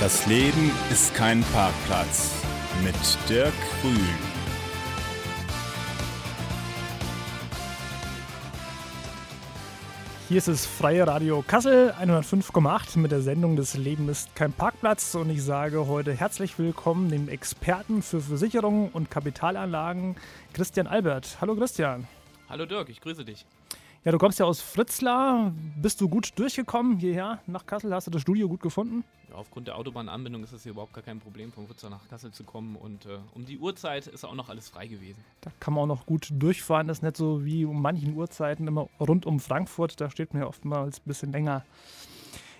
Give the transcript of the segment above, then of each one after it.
Das Leben ist kein Parkplatz mit Dirk Grün. Hier ist das Freie Radio Kassel 105,8 mit der Sendung Das Leben ist kein Parkplatz und ich sage heute herzlich willkommen dem Experten für Versicherungen und Kapitalanlagen Christian Albert. Hallo Christian. Hallo Dirk, ich grüße dich. Ja, du kommst ja aus Fritzlar. Bist du gut durchgekommen hierher nach Kassel? Hast du das Studio gut gefunden? Aufgrund der Autobahnanbindung ist es hier überhaupt gar kein Problem, von Fritzlar nach Kassel zu kommen. Und äh, um die Uhrzeit ist auch noch alles frei gewesen. Da kann man auch noch gut durchfahren. Das ist nicht so wie um manchen Uhrzeiten immer rund um Frankfurt. Da steht man ja oftmals ein bisschen länger.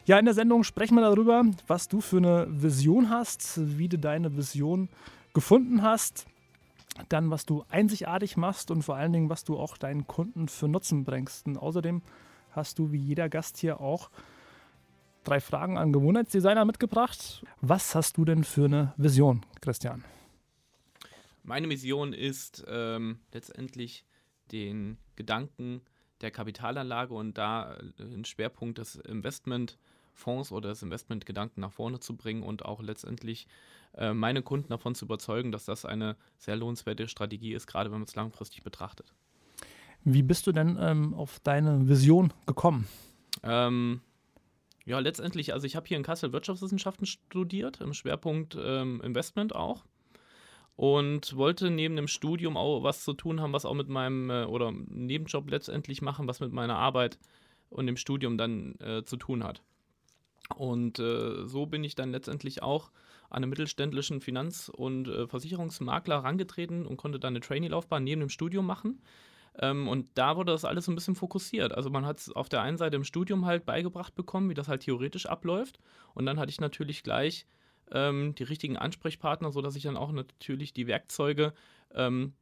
Ja, in der Sendung sprechen wir darüber, was du für eine Vision hast, wie du deine Vision gefunden hast dann, was du einzigartig machst und vor allen Dingen, was du auch deinen Kunden für Nutzen bringst. Und außerdem hast du wie jeder Gast hier auch drei Fragen an Gewohnheitsdesigner mitgebracht. Was hast du denn für eine Vision, Christian? Meine Vision ist ähm, letztendlich den Gedanken der Kapitalanlage und da einen Schwerpunkt des Investmentfonds oder des Investmentgedanken nach vorne zu bringen und auch letztendlich äh, meine Kunden davon zu überzeugen, dass das eine sehr lohnenswerte Strategie ist, gerade wenn man es langfristig betrachtet. Wie bist du denn ähm, auf deine Vision gekommen? Ähm, ja, letztendlich, also ich habe hier in Kassel Wirtschaftswissenschaften studiert, im Schwerpunkt ähm, Investment auch. Und wollte neben dem Studium auch was zu tun haben, was auch mit meinem, äh, oder Nebenjob letztendlich machen, was mit meiner Arbeit und dem Studium dann äh, zu tun hat. Und äh, so bin ich dann letztendlich auch an einen mittelständischen Finanz- und äh, Versicherungsmakler herangetreten und konnte dann eine Trainee-Laufbahn neben dem Studium machen. Ähm, und da wurde das alles so ein bisschen fokussiert. Also man hat es auf der einen Seite im Studium halt beigebracht bekommen, wie das halt theoretisch abläuft. Und dann hatte ich natürlich gleich ähm, die richtigen Ansprechpartner, sodass ich dann auch natürlich die Werkzeuge ähm,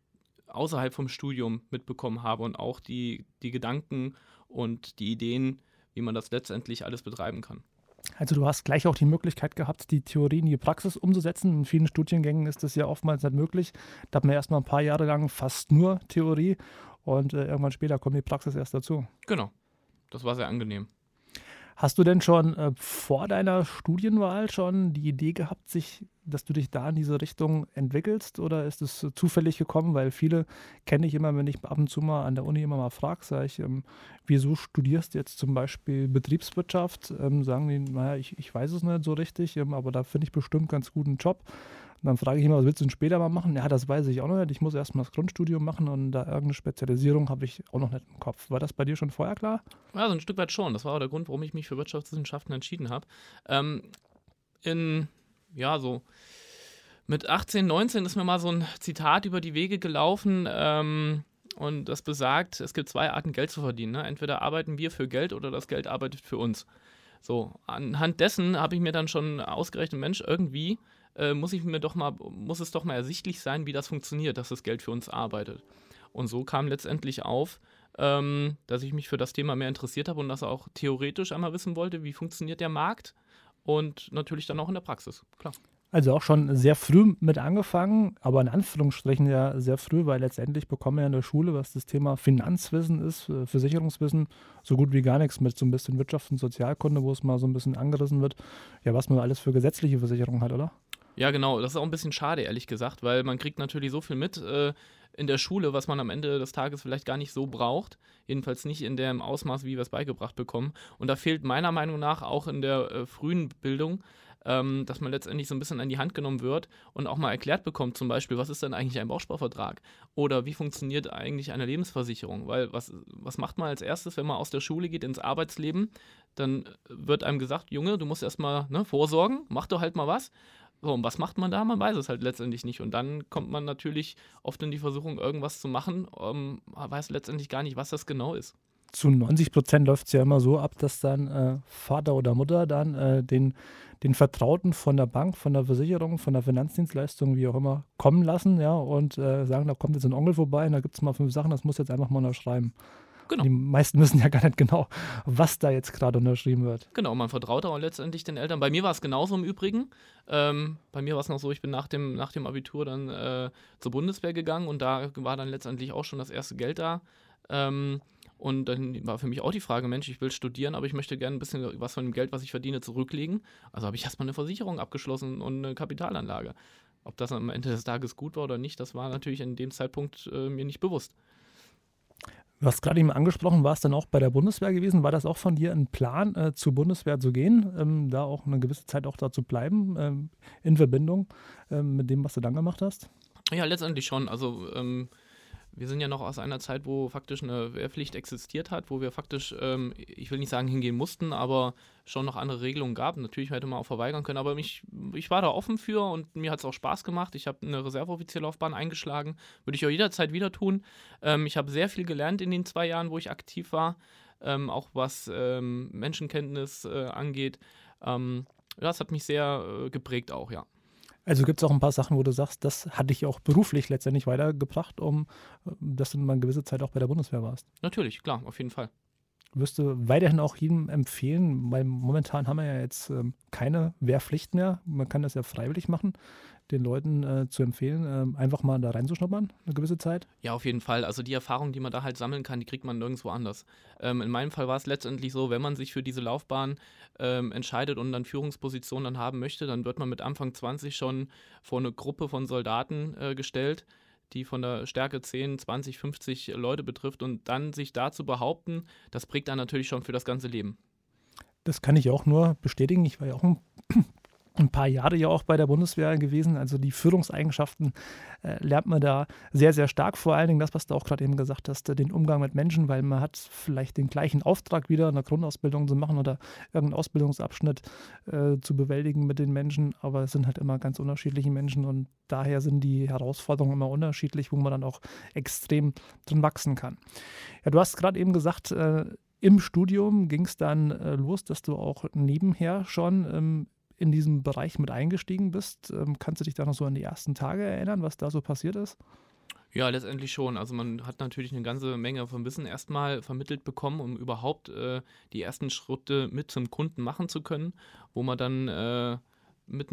außerhalb vom Studium mitbekommen habe und auch die, die Gedanken und die Ideen, wie man das letztendlich alles betreiben kann. Also du hast gleich auch die Möglichkeit gehabt, die Theorie in die Praxis umzusetzen. In vielen Studiengängen ist das ja oftmals nicht möglich. Da hat man erstmal ein paar Jahre lang fast nur Theorie und äh, irgendwann später kommt die Praxis erst dazu. Genau. Das war sehr angenehm. Hast du denn schon äh, vor deiner Studienwahl schon die Idee gehabt, sich, dass du dich da in diese Richtung entwickelst oder ist es äh, zufällig gekommen? Weil viele kenne ich immer, wenn ich ab und zu mal an der Uni immer mal frage, sage ich, ähm, wieso studierst du jetzt zum Beispiel Betriebswirtschaft? Ähm, sagen die, naja, ich, ich weiß es nicht so richtig, ähm, aber da finde ich bestimmt ganz guten Job. Und dann frage ich immer, was willst du denn später mal machen? Ja, das weiß ich auch noch nicht. Ich muss erstmal das Grundstudium machen und da irgendeine Spezialisierung habe ich auch noch nicht im Kopf. War das bei dir schon vorher klar? Ja, so ein Stück weit schon. Das war auch der Grund, warum ich mich für Wirtschaftswissenschaften entschieden habe. Ähm, in, ja, so mit 18, 19 ist mir mal so ein Zitat über die Wege gelaufen. Ähm, und das besagt, es gibt zwei Arten, Geld zu verdienen. Ne? Entweder arbeiten wir für Geld oder das Geld arbeitet für uns. So, anhand dessen habe ich mir dann schon ausgerechnet, Mensch, irgendwie äh, muss ich mir doch mal, muss es doch mal ersichtlich sein, wie das funktioniert, dass das Geld für uns arbeitet. Und so kam letztendlich auf, ähm, dass ich mich für das Thema mehr interessiert habe und das auch theoretisch einmal wissen wollte, wie funktioniert der Markt und natürlich dann auch in der Praxis, klar. Also auch schon sehr früh mit angefangen, aber in Anführungsstrichen ja sehr früh, weil letztendlich bekommen wir in der Schule, was das Thema Finanzwissen ist, äh, Versicherungswissen, so gut wie gar nichts mit so ein bisschen Wirtschaft und Sozialkunde, wo es mal so ein bisschen angerissen wird, ja, was man alles für gesetzliche Versicherungen hat, oder? Ja, genau. Das ist auch ein bisschen schade, ehrlich gesagt, weil man kriegt natürlich so viel mit äh, in der Schule, was man am Ende des Tages vielleicht gar nicht so braucht. Jedenfalls nicht in dem Ausmaß, wie wir es beigebracht bekommen. Und da fehlt meiner Meinung nach auch in der äh, frühen Bildung, ähm, dass man letztendlich so ein bisschen an die Hand genommen wird und auch mal erklärt bekommt, zum Beispiel, was ist denn eigentlich ein Bausparvertrag? Oder wie funktioniert eigentlich eine Lebensversicherung? Weil was, was macht man als erstes, wenn man aus der Schule geht ins Arbeitsleben? Dann wird einem gesagt, Junge, du musst erstmal ne, vorsorgen, mach doch halt mal was. So, und was macht man da? Man weiß es halt letztendlich nicht. Und dann kommt man natürlich oft in die Versuchung, irgendwas zu machen, ähm, weiß letztendlich gar nicht, was das genau ist. Zu 90 Prozent läuft es ja immer so ab, dass dann äh, Vater oder Mutter dann äh, den, den Vertrauten von der Bank, von der Versicherung, von der Finanzdienstleistung, wie auch immer, kommen lassen, ja, und äh, sagen, da kommt jetzt ein Onkel vorbei und da gibt es mal fünf Sachen, das muss jetzt einfach mal unterschreiben. Genau. Die meisten wissen ja gar nicht genau, was da jetzt gerade unterschrieben wird. Genau, man vertraut auch letztendlich den Eltern. Bei mir war es genauso im Übrigen. Ähm, bei mir war es noch so, ich bin nach dem, nach dem Abitur dann äh, zur Bundeswehr gegangen und da war dann letztendlich auch schon das erste Geld da. Ähm, Und dann war für mich auch die Frage, Mensch, ich will studieren, aber ich möchte gerne ein bisschen was von dem Geld, was ich verdiene, zurücklegen. Also habe ich erstmal eine Versicherung abgeschlossen und eine Kapitalanlage. Ob das am Ende des Tages gut war oder nicht, das war natürlich in dem Zeitpunkt äh, mir nicht bewusst. Du hast gerade eben angesprochen, war es dann auch bei der Bundeswehr gewesen? War das auch von dir ein Plan, äh, zur Bundeswehr zu gehen, ähm, da auch eine gewisse Zeit auch da zu bleiben, ähm, in Verbindung ähm, mit dem, was du dann gemacht hast? Ja, letztendlich schon. Also ähm, wir sind ja noch aus einer Zeit, wo faktisch eine Wehrpflicht existiert hat, wo wir faktisch, ähm, ich will nicht sagen hingehen mussten, aber schon noch andere Regelungen gab. Natürlich hätte man auch verweigern können, aber mich, ich war da offen für und mir hat es auch Spaß gemacht. Ich habe eine Reserveoffizierlaufbahn eingeschlagen, würde ich auch jederzeit wieder tun. Ähm, ich habe sehr viel gelernt in den zwei Jahren, wo ich aktiv war, ähm, auch was ähm, Menschenkenntnis äh, angeht. Ähm, das hat mich sehr äh, geprägt auch, ja. Also gibt es auch ein paar Sachen, wo du sagst, das hat dich auch beruflich letztendlich weitergebracht, um dass du mal eine gewisse Zeit auch bei der Bundeswehr warst. Natürlich, klar, auf jeden Fall. Du weiterhin auch jedem empfehlen, weil momentan haben wir ja jetzt ähm, keine Wehrpflicht mehr. Man kann das ja freiwillig machen den Leuten äh, zu empfehlen, äh, einfach mal da reinzuschnuppern, eine gewisse Zeit? Ja, auf jeden Fall. Also die Erfahrung, die man da halt sammeln kann, die kriegt man nirgendwo anders. Ähm, in meinem Fall war es letztendlich so, wenn man sich für diese Laufbahn ähm, entscheidet und dann Führungspositionen dann haben möchte, dann wird man mit Anfang 20 schon vor eine Gruppe von Soldaten äh, gestellt, die von der Stärke 10, 20, 50 Leute betrifft und dann sich da zu behaupten, das prägt dann natürlich schon für das ganze Leben. Das kann ich auch nur bestätigen. Ich war ja auch ein ein paar Jahre ja auch bei der Bundeswehr gewesen. Also die Führungseigenschaften äh, lernt man da sehr, sehr stark. Vor allen Dingen das, was du auch gerade eben gesagt hast, den Umgang mit Menschen, weil man hat vielleicht den gleichen Auftrag wieder, eine Grundausbildung zu machen oder irgendeinen Ausbildungsabschnitt äh, zu bewältigen mit den Menschen. Aber es sind halt immer ganz unterschiedliche Menschen und daher sind die Herausforderungen immer unterschiedlich, wo man dann auch extrem drin wachsen kann. Ja, du hast gerade eben gesagt, äh, im Studium ging es dann äh, los, dass du auch nebenher schon ähm, in diesem Bereich mit eingestiegen bist. Ähm, kannst du dich da noch so an die ersten Tage erinnern, was da so passiert ist? Ja, letztendlich schon. Also man hat natürlich eine ganze Menge von Wissen erstmal vermittelt bekommen, um überhaupt äh, die ersten Schritte mit zum Kunden machen zu können, wo man dann äh, mit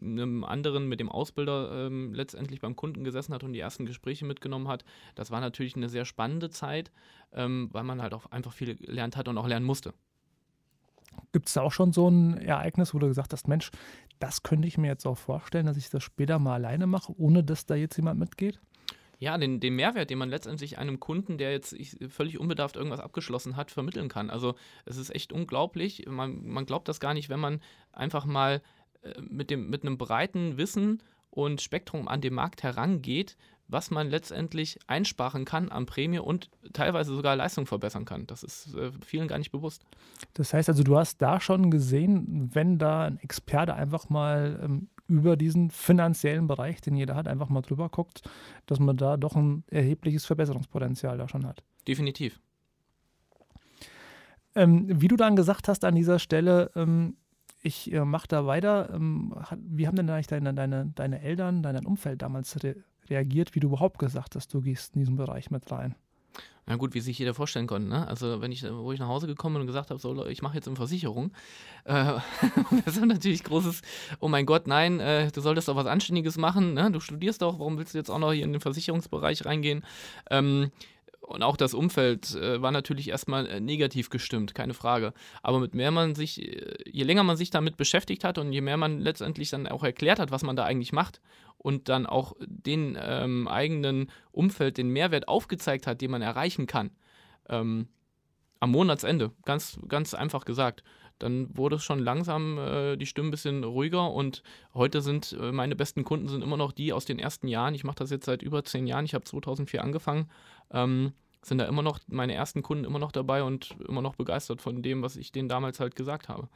einem anderen, mit dem Ausbilder ähm, letztendlich beim Kunden gesessen hat und die ersten Gespräche mitgenommen hat. Das war natürlich eine sehr spannende Zeit, ähm, weil man halt auch einfach viel gelernt hat und auch lernen musste. Gibt es da auch schon so ein Ereignis, wo du gesagt hast, Mensch, das könnte ich mir jetzt auch vorstellen, dass ich das später mal alleine mache, ohne dass da jetzt jemand mitgeht? Ja, den, den Mehrwert, den man letztendlich einem Kunden, der jetzt völlig unbedarft irgendwas abgeschlossen hat, vermitteln kann. Also es ist echt unglaublich. Man, man glaubt das gar nicht, wenn man einfach mal äh, mit, dem, mit einem breiten Wissen und Spektrum an den Markt herangeht, was man letztendlich einsparen kann an Prämie und teilweise sogar Leistung verbessern kann. Das ist äh, vielen gar nicht bewusst. Das heißt also, du hast da schon gesehen, wenn da ein Experte einfach mal ähm, über diesen finanziellen Bereich, den jeder hat, einfach mal drüber guckt, dass man da doch ein erhebliches Verbesserungspotenzial da schon hat. Definitiv. Ähm, wie du dann gesagt hast an dieser Stelle, ähm, ich äh, mache da weiter. Ähm, wie haben denn eigentlich deine, deine, deine Eltern, dein Umfeld damals re reagiert, wie du überhaupt gesagt hast, du gehst in diesen Bereich mit rein? Na gut, wie sich jeder vorstellen konnte. Ne? Also wenn ich, wo ich nach Hause gekommen bin und gesagt habe, so, ich mache jetzt eine Versicherung, äh, das ist natürlich großes, oh mein Gott, nein, äh, du solltest doch was Anständiges machen, ne? du studierst doch, warum willst du jetzt auch noch hier in den Versicherungsbereich reingehen? Ähm, und auch das Umfeld äh, war natürlich erstmal äh, negativ gestimmt, keine Frage. Aber mit mehr man sich, äh, je länger man sich damit beschäftigt hat und je mehr man letztendlich dann auch erklärt hat, was man da eigentlich macht und dann auch den ähm, eigenen Umfeld den Mehrwert aufgezeigt hat, den man erreichen kann, ähm, am Monatsende, ganz, ganz einfach gesagt, dann wurde es schon langsam äh, die Stimme ein bisschen ruhiger und heute sind äh, meine besten Kunden sind immer noch die aus den ersten Jahren. Ich mache das jetzt seit über zehn Jahren. Ich habe 2004 angefangen ähm, sind da immer noch meine ersten Kunden immer noch dabei und immer noch begeistert von dem, was ich denen damals halt gesagt habe.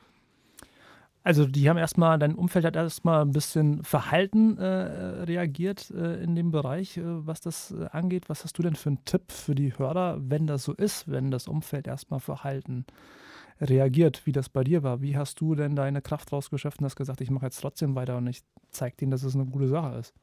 Also die haben erstmal, dein Umfeld hat erstmal ein bisschen verhalten äh, reagiert äh, in dem Bereich, äh, was das äh, angeht. Was hast du denn für einen Tipp für die Hörer, wenn das so ist, wenn das Umfeld erstmal verhalten reagiert, wie das bei dir war? Wie hast du denn deine Kraft rausgeschöpft und hast gesagt, ich mache jetzt trotzdem weiter und ich zeige denen, dass es eine gute Sache ist?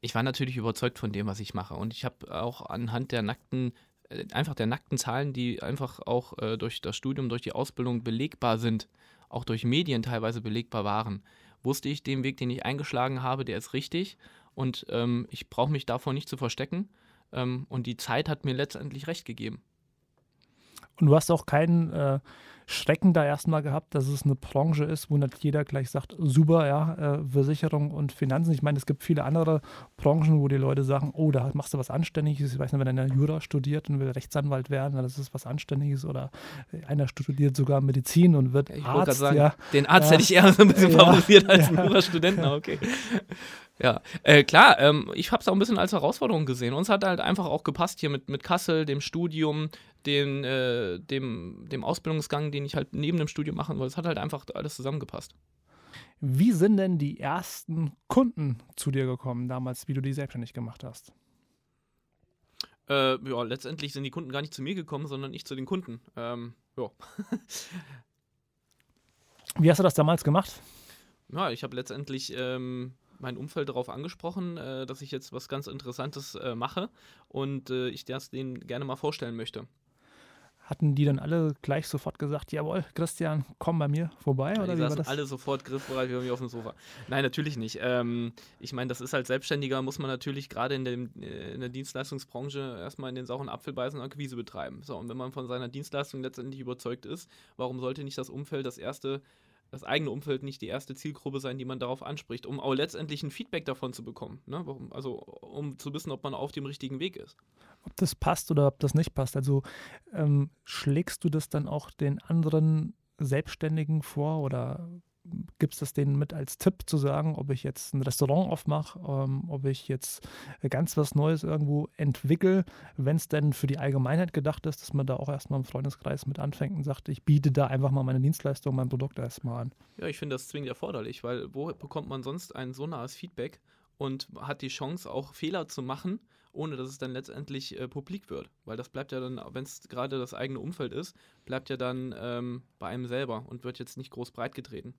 Ich war natürlich überzeugt von dem, was ich mache. Und ich habe auch anhand der nackten, äh, einfach der nackten Zahlen, die einfach auch äh, durch das Studium, durch die Ausbildung belegbar sind, auch durch Medien teilweise belegbar waren, wusste ich, den Weg, den ich eingeschlagen habe, der ist richtig. Und ähm, ich brauche mich davor nicht zu verstecken. Ähm, und die Zeit hat mir letztendlich recht gegeben. Und du hast auch keinen äh, Schrecken da erstmal gehabt, dass es eine Branche ist, wo nicht jeder gleich sagt, super, ja, äh, Versicherung und Finanzen. Ich meine, es gibt viele andere Branchen, wo die Leute sagen, oh, da machst du was Anständiges. Ich weiß nicht, wenn einer Jura studiert und will Rechtsanwalt werden, das ist was Anständiges. Oder einer studiert sogar Medizin und wird Ich Arzt. sagen, ja. den Arzt Ja. hätte ich eher so ein bisschen Ja. favorisiert als Ja. einen Jurastudenten, okay. Ja, äh, klar, ähm, ich habe es auch ein bisschen als Herausforderung gesehen. Uns hat halt einfach auch gepasst hier mit, mit Kassel, dem Studium, den, äh, dem, dem Ausbildungsgang, den ich halt neben dem Studium machen wollte. Es hat halt einfach alles zusammengepasst. Wie sind denn die ersten Kunden zu dir gekommen, damals, wie du die selbstständig gemacht hast? Äh, ja, letztendlich sind die Kunden gar nicht zu mir gekommen, sondern ich zu den Kunden. Ähm, ja. Wie hast du das damals gemacht? ja, ich habe letztendlich ähm, mein Umfeld darauf angesprochen, äh, dass ich jetzt was ganz Interessantes äh, mache und äh, ich das denen gerne mal vorstellen möchte. Hatten die dann alle gleich sofort gesagt, jawohl, Christian, komm bei mir vorbei? Ja, oder die wie saßen alle sofort griffbereit wie bei mir auf dem Sofa. Nein, natürlich nicht. Ähm, ich meine, das ist als Selbstständiger, muss man natürlich gerade in, dem, äh, in der Dienstleistungsbranche erstmal in den sauren Apfel beißen und Akquise betreiben. So, und wenn man von seiner Dienstleistung letztendlich überzeugt ist, warum sollte nicht das Umfeld das erste, das eigene Umfeld nicht die erste Zielgruppe sein, die man darauf anspricht, um auch letztendlich ein Feedback davon zu bekommen. Ne? Also um zu wissen, ob man auf dem richtigen Weg ist. ob das passt oder ob das nicht passt. Also ähm, schlägst du das dann auch den anderen Selbstständigen vor oder gibst es denen mit als Tipp zu sagen, ob ich jetzt ein Restaurant aufmache, ähm, ob ich jetzt ganz was Neues irgendwo entwickle, wenn es denn für die Allgemeinheit gedacht ist, dass man da auch erstmal im Freundeskreis mit anfängt und sagt, ich biete da einfach mal meine Dienstleistung, mein Produkt erstmal an. Ja, ich finde das zwingend erforderlich, weil wo bekommt man sonst ein so nahes Feedback und hat die Chance, auch Fehler zu machen, ohne dass es dann letztendlich äh, publik wird? Weil das bleibt ja dann, wenn es gerade das eigene Umfeld ist, bleibt ja dann ähm, bei einem selber und wird jetzt nicht groß breit getreten.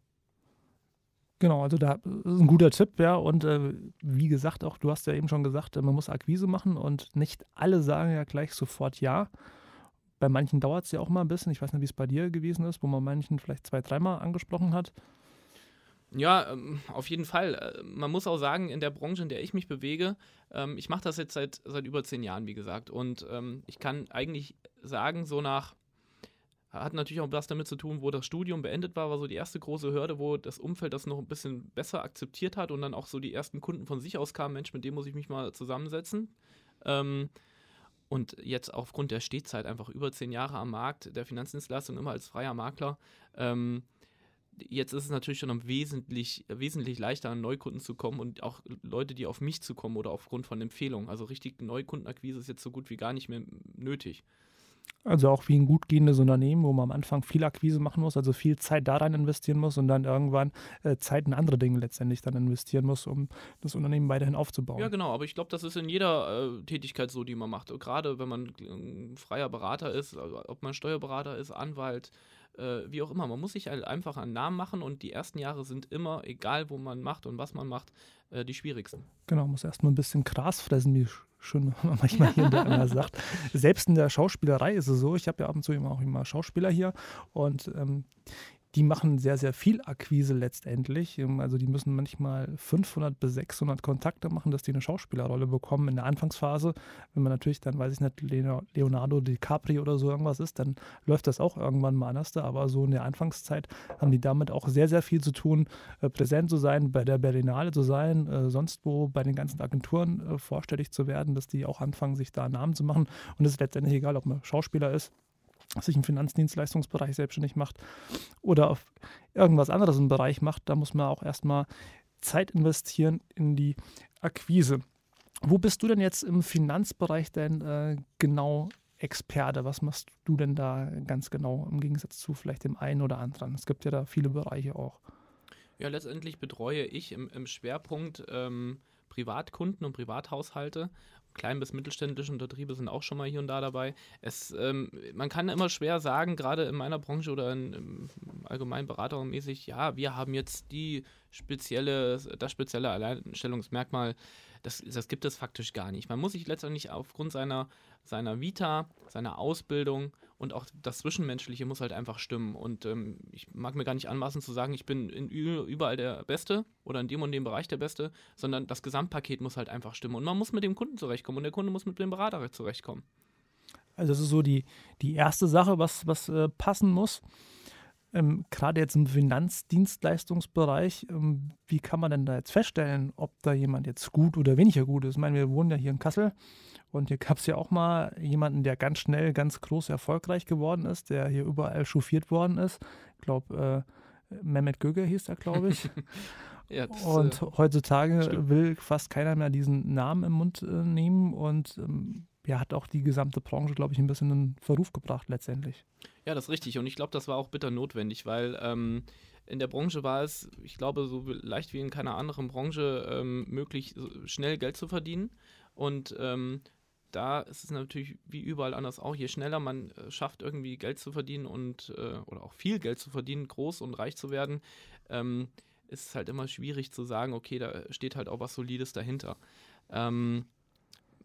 Genau, also da ist ein guter Tipp, ja. Und äh, wie gesagt, auch du hast ja eben schon gesagt, äh, man muss Akquise machen und nicht alle sagen ja gleich sofort ja. Bei manchen dauert es ja auch mal ein bisschen. Ich weiß nicht, wie es bei dir gewesen ist, wo man manchen vielleicht zwei, dreimal angesprochen hat. Ja, ähm, auf jeden Fall. Äh, Man muss auch sagen, in der Branche, in der ich mich bewege, ähm, ich mache das jetzt seit, seit über zehn Jahren, wie gesagt. Und ähm, ich kann eigentlich sagen, so nach, hat natürlich auch was damit zu tun, wo das Studium beendet war, war so die erste große Hürde, wo das Umfeld das noch ein bisschen besser akzeptiert hat und dann auch so die ersten Kunden von sich aus kamen, Mensch, mit dem muss ich mich mal zusammensetzen. Ähm, und jetzt aufgrund der Stehzeit einfach über zehn Jahre am Markt, der Finanzdienstleistung immer als freier Makler, ähm, jetzt ist es natürlich schon wesentlich, wesentlich leichter, an Neukunden zu kommen und auch Leute, die auf mich zu kommen oder aufgrund von Empfehlungen. Also richtig Neukundenakquise ist jetzt so gut wie gar nicht mehr nötig. Also auch wie ein gut gehendes Unternehmen, wo man am Anfang viel Akquise machen muss, also viel Zeit da rein investieren muss und dann irgendwann äh, Zeit in andere Dinge letztendlich dann investieren muss, um das Unternehmen weiterhin aufzubauen. Ja, genau, aber ich glaube, das ist in jeder äh, Tätigkeit so, die man macht. Gerade wenn man äh, freier Berater ist, also ob man Steuerberater ist, Anwalt, äh, wie auch immer. Man muss sich halt einfach einen Namen machen und die ersten Jahre sind immer, egal wo man macht und was man macht, äh, die schwierigsten. Genau, muss erstmal ein bisschen Gras fressen, wie sch- schön man manchmal hier und da immer sagt. Selbst in der Schauspielerei ist es so, ich habe ja ab und zu immer auch immer Schauspieler hier und ähm, die machen sehr, sehr viel Akquise letztendlich. Ähm, Also die müssen manchmal 500 bis 600 Kontakte machen, dass die eine Schauspielerrolle bekommen in der Anfangsphase. Wenn man natürlich dann, weiß ich nicht, Leo- Leonardo DiCaprio oder so irgendwas ist, dann läuft das auch irgendwann mal anders. Aber so in der Anfangszeit haben die damit auch sehr, sehr viel zu tun, äh, präsent zu sein, bei der Berlinale zu sein, äh, sonst wo bei den ganzen Agenturen äh, vorstellig zu werden, dass die auch anfangen, sich da Namen zu machen. Und es ist letztendlich egal, ob man Schauspieler ist, sich im Finanzdienstleistungsbereich selbstständig macht oder auf irgendwas anderes im Bereich macht, da muss man auch erstmal Zeit investieren in die Akquise. Wo bist du denn jetzt im Finanzbereich denn äh, genau Experte? Was machst du denn da ganz genau im Gegensatz zu vielleicht dem einen oder anderen? Es gibt ja da viele Bereiche auch. Ja, letztendlich betreue ich im, im Schwerpunkt ähm, Privatkunden und Privathaushalte. Klein- bis mittelständische Untertriebe sind auch schon mal hier und da dabei. Es, ähm, man kann immer schwer sagen, gerade in meiner Branche oder in, im allgemeinen beratermäßig, ja, wir haben jetzt die spezielle, das spezielle Alleinstellungsmerkmal. Das, das gibt es faktisch gar nicht. Man muss sich letztendlich aufgrund seiner, seiner Vita, seiner Ausbildung und auch das Zwischenmenschliche muss halt einfach stimmen. Und ähm, ich mag mir gar nicht anmaßen zu sagen, ich bin in überall der Beste oder in dem und dem Bereich der Beste, sondern das Gesamtpaket muss halt einfach stimmen. Und man muss mit dem Kunden zurechtkommen und der Kunde muss mit dem Berater zurechtkommen. Also das ist so die, die erste Sache, was, was äh, passen muss. Ähm, Gerade jetzt im Finanzdienstleistungsbereich, ähm, wie kann man denn da jetzt feststellen, ob da jemand jetzt gut oder weniger gut ist? Ich meine, wir wohnen ja hier in Kassel und hier gab es ja auch mal jemanden, der ganz schnell, ganz groß erfolgreich geworden ist, der hier überall chauffiert worden ist. Ich glaube, äh, Mehmet Göge hieß er, glaube ich. ja, das, und äh, heutzutage stimmt. will fast keiner mehr diesen Namen im Mund äh, nehmen und ähm, ja, hat auch die gesamte Branche, glaube ich, ein bisschen in Verruf gebracht letztendlich. Ja, das ist richtig. Und ich glaube, das war auch bitter notwendig, weil ähm, in der Branche war es, ich glaube, so leicht wie in keiner anderen Branche ähm, möglich, schnell Geld zu verdienen. Und ähm, da ist es natürlich wie überall anders auch, je schneller man äh, schafft, irgendwie Geld zu verdienen und äh, oder auch viel Geld zu verdienen, groß und reich zu werden, ähm, ist es halt immer schwierig zu sagen, okay, da steht halt auch was Solides dahinter. Ähm,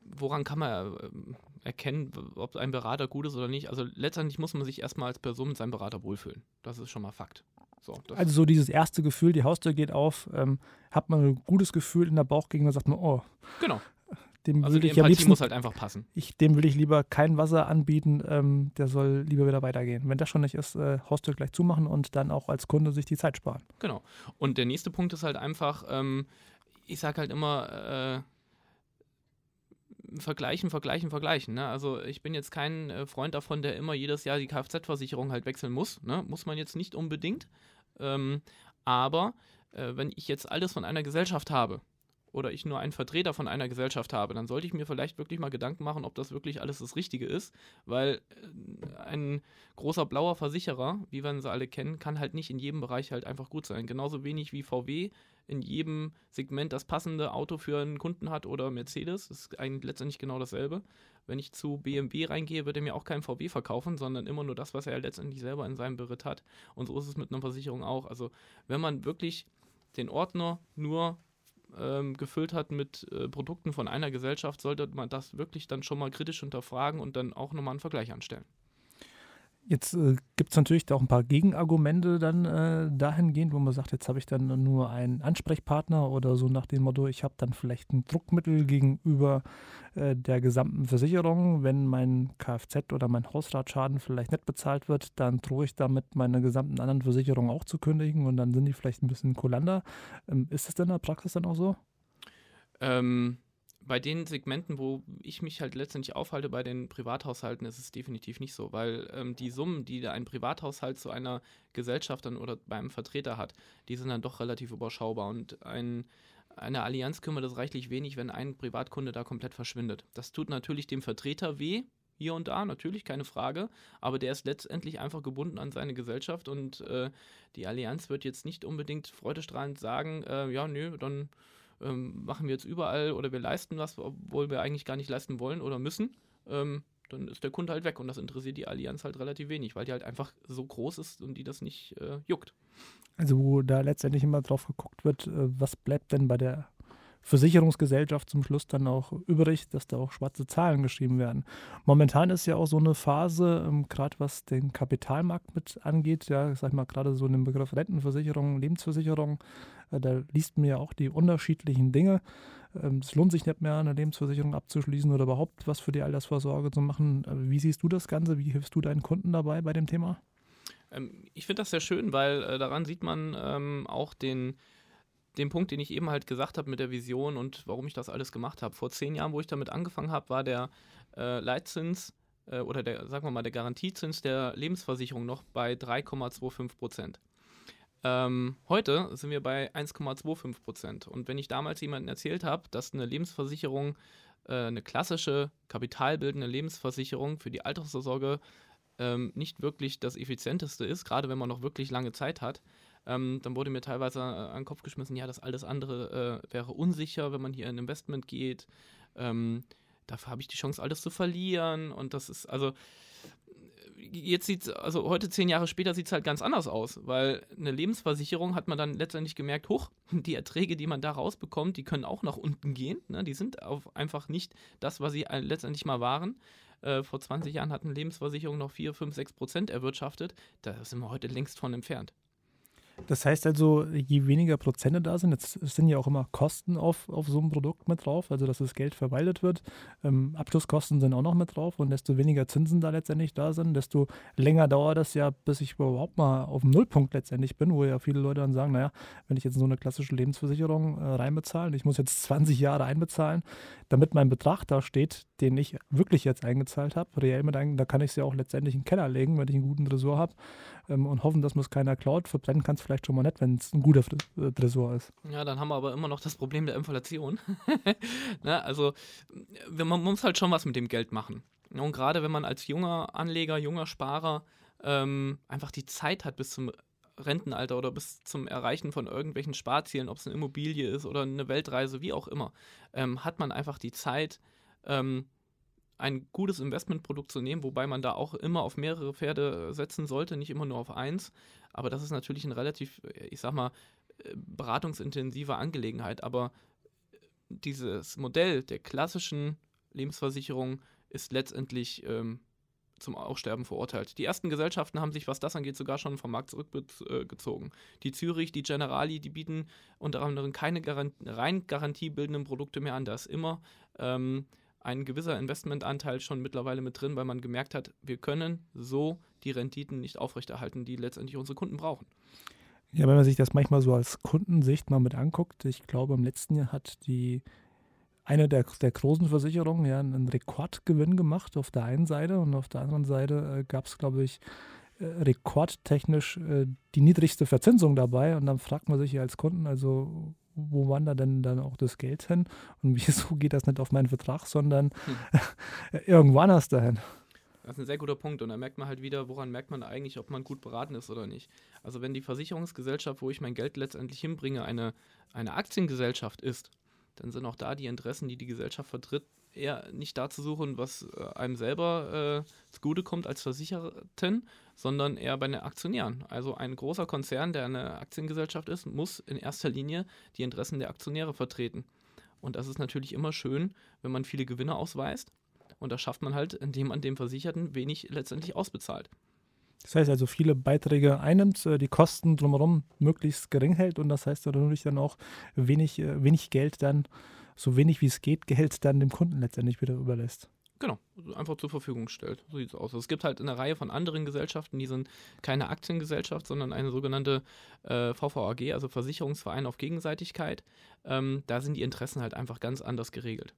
woran kann man äh, erkennen, ob ein Berater gut ist oder nicht? Also letztendlich muss man sich erstmal als Person mit seinem Berater wohlfühlen. Das ist schon mal Fakt. So, also so dieses erste Gefühl, die Haustür geht auf, ähm, hat man ein gutes Gefühl in der Bauchgegend, dann sagt man, oh. Genau. Dem also will die ich am liebsten, muss halt einfach passen. Ich, dem will ich lieber kein Wasser anbieten, ähm, der soll lieber wieder weitergehen. Wenn das schon nicht ist, äh, Haustür gleich zumachen und dann auch als Kunde sich die Zeit sparen. Genau. Und der nächste Punkt ist halt einfach, ähm, ich sage halt immer, äh, vergleichen, vergleichen, vergleichen. Ne? Also ich bin jetzt kein äh, Freund davon, der immer jedes Jahr die Kfz-Versicherung halt wechseln muss. Ne? Muss man jetzt nicht unbedingt. Ähm, aber äh, wenn ich jetzt alles von einer Gesellschaft habe oder ich nur einen Vertreter von einer Gesellschaft habe, dann sollte ich mir vielleicht wirklich mal Gedanken machen, ob das wirklich alles das Richtige ist, weil äh, ein großer blauer Versicherer, wie wir sie alle kennen, kann halt nicht in jedem Bereich halt einfach gut sein. Genauso wenig wie VW in jedem Segment das passende Auto für einen Kunden hat oder Mercedes. Das ist eigentlich letztendlich genau dasselbe. Wenn ich zu BMW reingehe, wird er mir auch kein VW verkaufen, sondern immer nur das, was er letztendlich selber in seinem Beritt hat. Und so ist es mit einer Versicherung auch. Also wenn man wirklich den Ordner nur ähm, gefüllt hat mit äh, Produkten von einer Gesellschaft, sollte man das wirklich dann schon mal kritisch hinterfragen und dann auch nochmal einen Vergleich anstellen. Jetzt äh, gibt es natürlich auch ein paar Gegenargumente dann äh, dahingehend, wo man sagt, jetzt habe ich dann nur einen Ansprechpartner oder so nach dem Motto, ich habe dann vielleicht ein Druckmittel gegenüber äh, der gesamten Versicherung. Wenn mein Kfz oder mein Hausratschaden vielleicht nicht bezahlt wird, dann drohe ich damit meine gesamten anderen Versicherungen auch zu kündigen und dann sind die vielleicht ein bisschen kolander. Ähm, ist das denn in der Praxis dann auch so? Ähm, bei den Segmenten, wo ich mich halt letztendlich aufhalte, bei den Privathaushalten, ist es definitiv nicht so, weil ähm, die Summen, die ein Privathaushalt zu einer Gesellschaft dann oder beim Vertreter hat, die sind dann doch relativ überschaubar und ein, eine Allianz kümmert es reichlich wenig, wenn ein Privatkunde da komplett verschwindet. Das tut natürlich dem Vertreter weh, hier und da, natürlich, keine Frage, aber der ist letztendlich einfach gebunden an seine Gesellschaft und äh, die Allianz wird jetzt nicht unbedingt freudestrahlend sagen, äh, ja, nö, dann ähm, machen wir jetzt überall oder wir leisten was, obwohl wir eigentlich gar nicht leisten wollen oder müssen, ähm, dann ist der Kunde halt weg und das interessiert die Allianz halt relativ wenig, weil die halt einfach so groß ist und die das nicht äh, juckt. Also wo da letztendlich immer drauf geguckt wird, äh, was bleibt denn bei der Versicherungsgesellschaft zum Schluss dann auch übrig, dass da auch schwarze Zahlen geschrieben werden. Momentan ist ja auch so eine Phase, ähm, gerade was den Kapitalmarkt mit angeht, ja, ich sag mal gerade so den Begriff Rentenversicherung, Lebensversicherung, äh, da liest man ja auch die unterschiedlichen Dinge. Ähm, es lohnt sich nicht mehr, eine Lebensversicherung abzuschließen oder überhaupt was für die Altersvorsorge zu machen. Äh, wie siehst du das Ganze? Wie hilfst du deinen Kunden dabei bei dem Thema? Ähm, ich finde das sehr schön, weil äh, daran sieht man auch den den Punkt, den ich eben halt gesagt habe mit der Vision und warum ich das alles gemacht habe. Vor zehn Jahren, wo ich damit angefangen habe, war der äh, Leitzins äh, oder der, sagen wir mal, der Garantiezins der Lebensversicherung noch bei 3,25 Prozent. Ähm, heute sind wir bei 1,25 Prozent. Und wenn ich damals jemandem erzählt habe, dass eine Lebensversicherung, äh, eine klassische kapitalbildende Lebensversicherung für die Altersvorsorge ähm, nicht wirklich das effizienteste ist, gerade wenn man noch wirklich lange Zeit hat, ähm, dann wurde mir teilweise äh, an den Kopf geschmissen, ja, das alles andere äh, wäre unsicher, wenn man hier in Investment geht. Ähm, dafür habe ich die Chance, alles zu verlieren. Und das ist, also, jetzt sieht also heute, zehn Jahre später, sieht es halt ganz anders aus, weil eine Lebensversicherung hat man dann letztendlich gemerkt, hoch, die Erträge, die man da rausbekommt, die können auch nach unten gehen. Ne? Die sind einfach nicht das, was sie letztendlich mal waren. Äh, vor 20 Jahren hatten Lebensversicherungen noch 4, 5, 6 Prozent erwirtschaftet. Da sind wir heute längst von entfernt. Das heißt also, je weniger Prozente da sind, jetzt sind ja auch immer Kosten auf, auf so einem Produkt mit drauf, also dass das Geld verwaltet wird. Ähm, Abschlusskosten sind auch noch mit drauf und desto weniger Zinsen da letztendlich da sind, desto länger dauert das ja, bis ich überhaupt mal auf dem Nullpunkt letztendlich bin, wo ja viele Leute dann sagen, naja, wenn ich jetzt so eine klassische Lebensversicherung äh, reinbezahle, ich muss jetzt 20 Jahre einbezahlen, damit mein Betrag da steht, den ich wirklich jetzt eingezahlt habe, reell mit ein, da kann ich es ja auch letztendlich in den Keller legen, wenn ich einen guten Tresor habe ähm, und hoffen, dass mir es keiner klaut. Verbrennen kann es vielleicht schon mal nicht, wenn es ein guter äh, Tresor ist. Ja, dann haben wir aber immer noch das Problem der Inflation. ne? Also man muss halt schon was mit dem Geld machen. Und gerade wenn man als junger Anleger, junger Sparer ähm, einfach die Zeit hat bis zum Rentenalter oder bis zum Erreichen von irgendwelchen Sparzielen, ob es eine Immobilie ist oder eine Weltreise, wie auch immer, ähm, hat man einfach die Zeit, ähm, ein gutes Investmentprodukt zu nehmen, wobei man da auch immer auf mehrere Pferde setzen sollte, nicht immer nur auf eins. Aber das ist natürlich eine relativ, ich sag mal, beratungsintensive Angelegenheit. Aber dieses Modell der klassischen Lebensversicherung ist letztendlich ähm, zum Aussterben verurteilt. Die ersten Gesellschaften haben sich, was das angeht, sogar schon vom Markt zurückgezogen. Die Zürich, die Generali, die bieten unter anderem keine Garant rein garantiebildenden Produkte mehr an. Da ist immer ähm, ein gewisser Investmentanteil schon mittlerweile mit drin, weil man gemerkt hat, wir können so die Renditen nicht aufrechterhalten, die letztendlich unsere Kunden brauchen. Ja, wenn man sich das manchmal so als Kundensicht mal mit anguckt, ich glaube, im letzten Jahr hat die eine der, der großen Versicherungen ja einen Rekordgewinn gemacht auf der einen Seite und auf der anderen Seite äh, gab es, glaube ich, äh, rekordtechnisch äh, die niedrigste Verzinsung dabei und dann fragt man sich ja als Kunden, also wo wandert denn dann auch das Geld hin? Und wieso geht das nicht auf meinen Vertrag, sondern hm. irgendwo anders dahin? Das ist ein sehr guter Punkt und da merkt man halt wieder, woran merkt man eigentlich, ob man gut beraten ist oder nicht. Also wenn die Versicherungsgesellschaft, wo ich mein Geld letztendlich hinbringe, eine, eine Aktiengesellschaft ist, dann sind auch da die Interessen, die die Gesellschaft vertritt, eher nicht da zu suchen, was äh, einem selber äh, zugutekommt als Versicherten, sondern eher bei den Aktionären. Also ein großer Konzern, der eine Aktiengesellschaft ist, muss in erster Linie die Interessen der Aktionäre vertreten. Und das ist natürlich immer schön, wenn man viele Gewinne ausweist. Und das schafft man halt, indem man dem Versicherten wenig letztendlich ausbezahlt. Das heißt also, viele Beiträge einnimmt, äh, die Kosten drumherum möglichst gering hält und das heißt natürlich dann auch wenig, äh, wenig Geld dann, so wenig wie es geht, Geld dann dem Kunden letztendlich wieder überlässt. Genau, einfach zur Verfügung stellt. So sieht es aus. Es gibt halt eine Reihe von anderen Gesellschaften, die sind keine Aktiengesellschaft, sondern eine sogenannte äh, VVAG, also Versicherungsverein auf Gegenseitigkeit. Ähm, da sind die Interessen halt einfach ganz anders geregelt.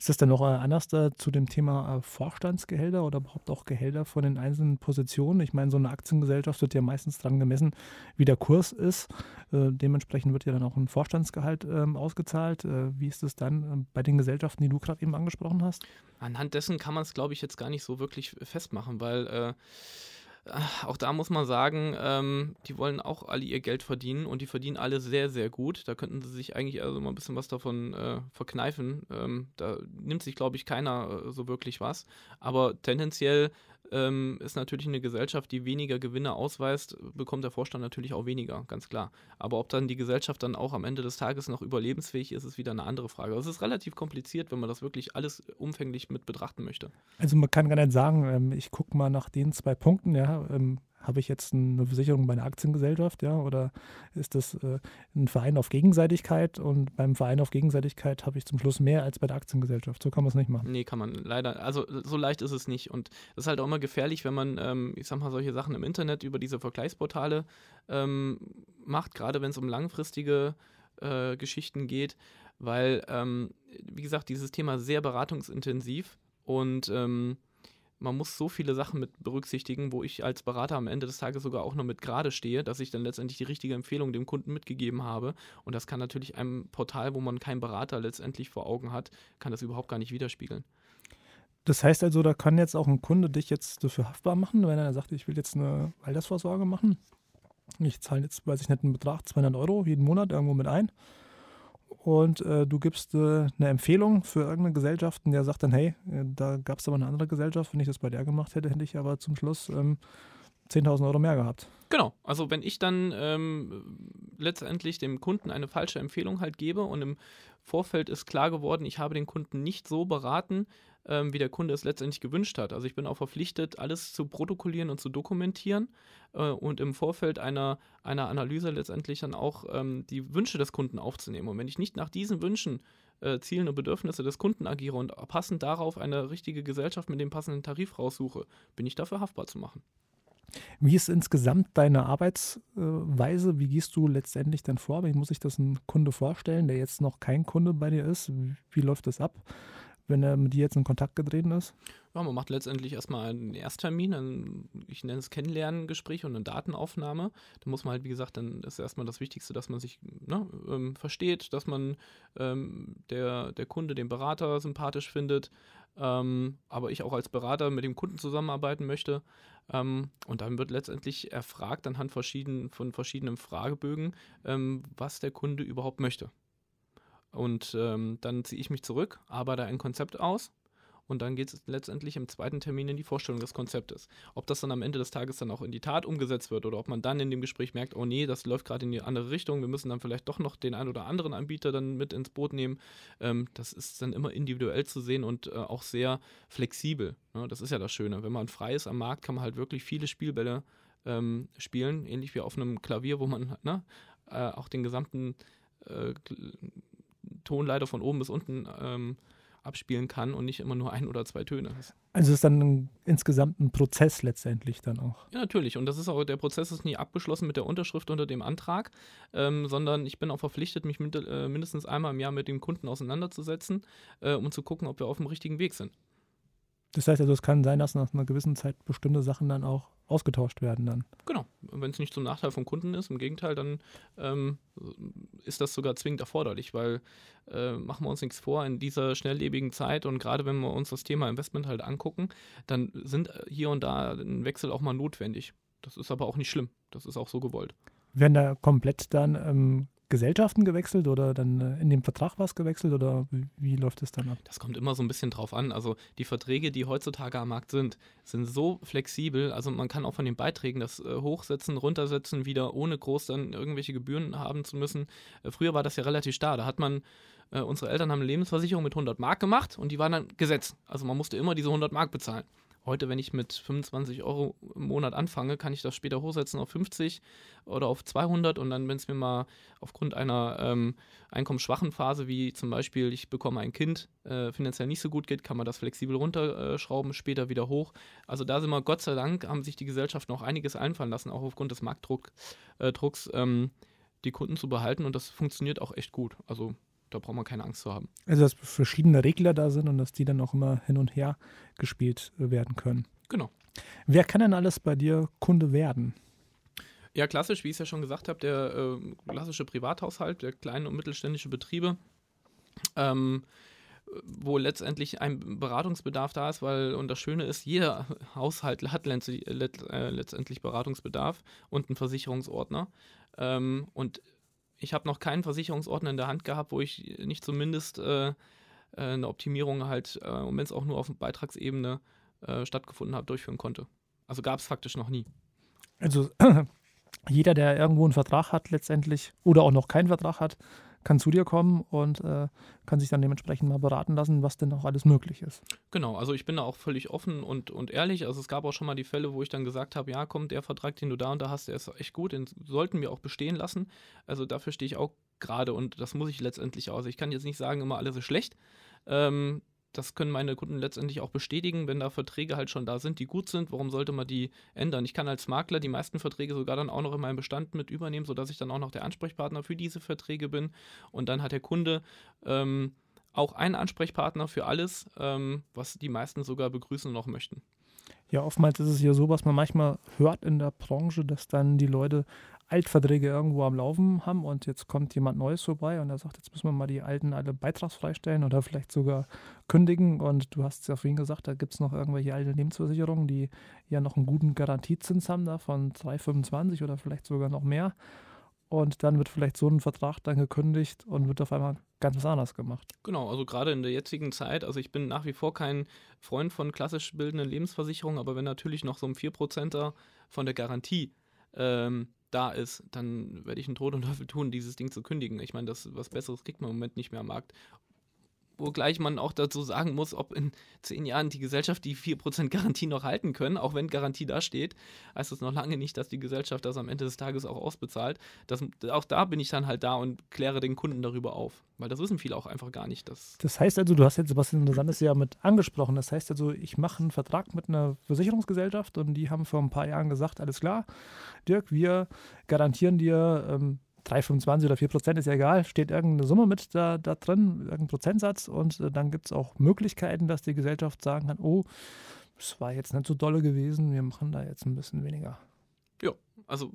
Ist das dann noch äh, anders äh, zu dem Thema äh, Vorstandsgehälter oder überhaupt auch Gehälter von den einzelnen Positionen? Ich meine, so eine Aktiengesellschaft wird ja meistens daran gemessen, wie der Kurs ist. Äh, dementsprechend wird ja dann auch ein Vorstandsgehalt ähm, ausgezahlt. Äh, wie ist es dann äh, bei den Gesellschaften, die du gerade eben angesprochen hast? Anhand dessen kann man es, glaube ich, jetzt gar nicht so wirklich festmachen, weil auch da muss man sagen, ähm, die wollen auch alle ihr Geld verdienen und die verdienen alle sehr, sehr gut. Da könnten sie sich eigentlich also mal ein bisschen was davon äh, verkneifen. Ähm, da nimmt sich, glaube ich, keiner äh, so wirklich was. Aber tendenziell ähm, ist natürlich eine Gesellschaft, die weniger Gewinne ausweist, bekommt der Vorstand natürlich auch weniger, ganz klar. Aber ob dann die Gesellschaft dann auch am Ende des Tages noch überlebensfähig ist, ist wieder eine andere Frage. Also es ist relativ kompliziert, wenn man das wirklich alles umfänglich mit betrachten möchte. Also man kann gar nicht sagen, ähm, ich gucke mal nach den zwei Punkten, ja, ähm, habe ich jetzt eine Versicherung bei einer Aktiengesellschaft, ja, oder ist das äh, ein Verein auf Gegenseitigkeit und beim Verein auf Gegenseitigkeit habe ich zum Schluss mehr als bei der Aktiengesellschaft. So kann man es nicht machen. Nee, kann man leider, also so leicht ist es nicht und das ist halt auch immer gefährlich, wenn man, ähm, ich sag mal, solche Sachen im Internet über diese Vergleichsportale ähm, macht, gerade wenn es um langfristige äh, Geschichten geht, weil, ähm, wie gesagt, dieses Thema sehr beratungsintensiv und ähm, man muss so viele Sachen mit berücksichtigen, wo ich als Berater am Ende des Tages sogar auch noch mit gerade stehe, dass ich dann letztendlich die richtige Empfehlung dem Kunden mitgegeben habe. Und das kann natürlich einem Portal, wo man keinen Berater letztendlich vor Augen hat, kann das überhaupt gar nicht widerspiegeln. Das heißt also, da kann jetzt auch ein Kunde dich jetzt dafür haftbar machen, wenn er sagt, ich will jetzt eine Altersvorsorge machen. Ich zahle jetzt, weiß ich nicht, einen Betrag, 200 Euro jeden Monat irgendwo mit ein und äh, du gibst äh, eine Empfehlung für irgendeine Gesellschaft und der sagt dann, hey, äh, da gab es aber eine andere Gesellschaft, wenn ich das bei der gemacht hätte, hätte ich aber zum Schluss ähm, 10.000 Euro mehr gehabt. Genau, also wenn ich dann ähm, letztendlich dem Kunden eine falsche Empfehlung halt gebe und im Vorfeld ist klar geworden, ich habe den Kunden nicht so beraten, ähm, wie der Kunde es letztendlich gewünscht hat. Also ich bin auch verpflichtet, alles zu protokollieren und zu dokumentieren äh, und im Vorfeld einer, einer Analyse letztendlich dann auch ähm, die Wünsche des Kunden aufzunehmen. Und wenn ich nicht nach diesen Wünschen äh, Zielen und Bedürfnisse des Kunden agiere und passend darauf eine richtige Gesellschaft mit dem passenden Tarif raussuche, bin ich dafür haftbar zu machen. Wie ist insgesamt deine Arbeitsweise? Wie gehst du letztendlich dann vor? Wie muss sich das ein Kunde vorstellen, der jetzt noch kein Kunde bei dir ist? Wie läuft das ab? Wenn er mit dir jetzt in Kontakt getreten ist? Ja, man macht letztendlich erstmal einen Ersttermin, ein, ich nenne es Kennenlerngespräch und eine Datenaufnahme. Da muss man halt, wie gesagt, dann ist erstmal das Wichtigste, dass man sich ne, ähm, versteht, dass man ähm, der, der Kunde den Berater sympathisch findet, ähm, aber ich auch als Berater mit dem Kunden zusammenarbeiten möchte. Ähm, und dann wird letztendlich erfragt anhand verschieden, von verschiedenen Fragebögen, ähm, was der Kunde überhaupt möchte. Und ähm, dann ziehe ich mich zurück, arbeite ein Konzept aus und dann geht es letztendlich im zweiten Termin in die Vorstellung des Konzeptes. Ob das dann am Ende des Tages dann auch in die Tat umgesetzt wird oder ob man dann in dem Gespräch merkt, oh nee, das läuft gerade in die andere Richtung, wir müssen dann vielleicht doch noch den einen oder anderen Anbieter dann mit ins Boot nehmen. Ähm, das ist dann immer individuell zu sehen und äh, auch sehr flexibel. Ne? Das ist ja das Schöne. Wenn man frei ist am Markt, kann man halt wirklich viele Spielbälle ähm, spielen, ähnlich wie auf einem Klavier, wo man ne, äh, auch den gesamten äh, Tonleiter von oben bis unten ähm, abspielen kann und nicht immer nur ein oder zwei Töne. Also ist dann ein, insgesamt ein Prozess letztendlich dann auch. Ja, natürlich. Und das ist auch, der Prozess ist nie abgeschlossen mit der Unterschrift unter dem Antrag, ähm, sondern ich bin auch verpflichtet, mich mit, äh, mindestens einmal im Jahr mit dem Kunden auseinanderzusetzen, äh, um zu gucken, ob wir auf dem richtigen Weg sind. Das heißt also, es kann sein, dass nach einer gewissen Zeit bestimmte Sachen dann auch ausgetauscht werden dann. Genau. Wenn es nicht zum Nachteil vom Kunden ist, im Gegenteil, dann ähm, ist das sogar zwingend erforderlich, weil äh, machen wir uns nichts vor, in dieser schnelllebigen Zeit und gerade wenn wir uns das Thema Investment halt angucken, dann sind hier und da ein Wechsel auch mal notwendig. Das ist aber auch nicht schlimm. Das ist auch so gewollt. Werden da komplett dann ähm, Gesellschaften gewechselt oder dann äh, in dem Vertrag was gewechselt oder wie, wie, läuft das dann ab? Das kommt immer so ein bisschen drauf an. Also die Verträge, die heutzutage am Markt sind, sind so flexibel. Also man kann auch von den Beiträgen das äh, hochsetzen, runtersetzen, wieder ohne groß dann irgendwelche Gebühren haben zu müssen. Äh, früher war das ja relativ starr. Da hat man, unsere Eltern haben eine Lebensversicherung mit 100 Mark gemacht und die waren dann gesetzt. Also man musste immer diese 100 Mark bezahlen. Heute, wenn ich mit 25 Euro im Monat anfange, kann ich das später hochsetzen auf 50 oder auf 200 und dann, wenn es mir mal aufgrund einer ähm, einkommensschwachen Phase, wie zum Beispiel ich bekomme ein Kind, äh, finanziell nicht so gut geht, kann man das flexibel runterschrauben, später wieder hoch. Also da sind wir, Gott sei Dank, haben sich die Gesellschaften auch einiges einfallen lassen, auch aufgrund des Marktdrucks, äh, ähm, die Kunden zu behalten und das funktioniert auch echt gut. Also da braucht man keine Angst zu haben. Also, dass verschiedene Regler da sind und dass die dann auch immer hin und her gespielt werden können. Genau. Wer kann denn alles bei dir Kunde werden? Ja, klassisch, wie ich es ja schon gesagt habe, der äh, klassische Privathaushalt, der kleine und mittelständische Betriebe, ähm, wo letztendlich ein Beratungsbedarf da ist, weil, und das Schöne ist, jeder Haushalt hat äh, letztendlich Beratungsbedarf und einen Versicherungsordner. Ähm, und ich habe noch keinen Versicherungsordner in der Hand gehabt, wo ich nicht zumindest äh, äh eine Optimierung halt, äh, wenn es auch nur auf Beitragsebene äh, stattgefunden hat, durchführen konnte. Also gab es faktisch noch nie. Also jeder, der irgendwo einen Vertrag hat letztendlich oder auch noch keinen Vertrag hat, kann zu dir kommen und äh, kann sich dann dementsprechend mal beraten lassen, was denn auch alles möglich ist. Genau, also ich bin da auch völlig offen und, und ehrlich. Also es gab auch schon mal die Fälle, wo ich dann gesagt habe, ja, komm, der Vertrag, den du da und da hast, der ist echt gut, den sollten wir auch bestehen lassen. Also dafür stehe ich auch gerade und das muss ich letztendlich auch. Also ich kann jetzt nicht sagen, immer alles ist schlecht. Ähm, das können meine Kunden letztendlich auch bestätigen, wenn da Verträge halt schon da sind, die gut sind. Warum sollte man die ändern? Ich kann als Makler die meisten Verträge sogar dann auch noch in meinem Bestand mit übernehmen, sodass ich dann auch noch der Ansprechpartner für diese Verträge bin. Und dann hat der Kunde ähm, auch einen Ansprechpartner für alles, ähm, was die meisten sogar begrüßen und noch möchten. Ja, oftmals ist es ja so, was man manchmal hört in der Branche, dass dann die Leute Altverträge irgendwo am Laufen haben und jetzt kommt jemand Neues vorbei und er sagt, jetzt müssen wir mal die alten alle beitragsfrei stellen oder vielleicht sogar kündigen. Und du hast ja vorhin gesagt, da gibt es noch irgendwelche alte Lebensversicherungen, die ja noch einen guten Garantiezins haben da von 3,25 oder vielleicht sogar noch mehr. Und dann wird vielleicht so ein Vertrag dann gekündigt und wird auf einmal ganz was anderes gemacht. Genau, also gerade in der jetzigen Zeit, also ich bin nach wie vor kein Freund von klassisch bildenden Lebensversicherungen, aber wenn natürlich noch so ein 4%er von der Garantie ähm, da ist, dann werde ich einen Tod und Teufel tun, dieses Ding zu kündigen. Ich meine, das was Besseres kriegt man im Moment nicht mehr am Markt. Wogleich man auch dazu sagen muss, ob in zehn Jahren die Gesellschaft die 4% Garantie noch halten können, auch wenn Garantie da steht, heißt das noch lange nicht, dass die Gesellschaft das am Ende des Tages auch ausbezahlt. Das, auch da bin ich dann halt da und kläre den Kunden darüber auf, weil das wissen viele auch einfach gar nicht. Dass das heißt also, du hast jetzt was Interessantes ja mit angesprochen, das heißt also, ich mache einen Vertrag mit einer Versicherungsgesellschaft und die haben vor ein paar Jahren gesagt, alles klar, Dirk, wir garantieren dir ähm, 3,25 oder 4 Prozent ist ja egal, steht irgendeine Summe mit da, da drin, irgendein Prozentsatz und äh, dann gibt es auch Möglichkeiten, dass die Gesellschaft sagen kann, oh, es war jetzt nicht so dolle gewesen, wir machen da jetzt ein bisschen weniger. Ja, also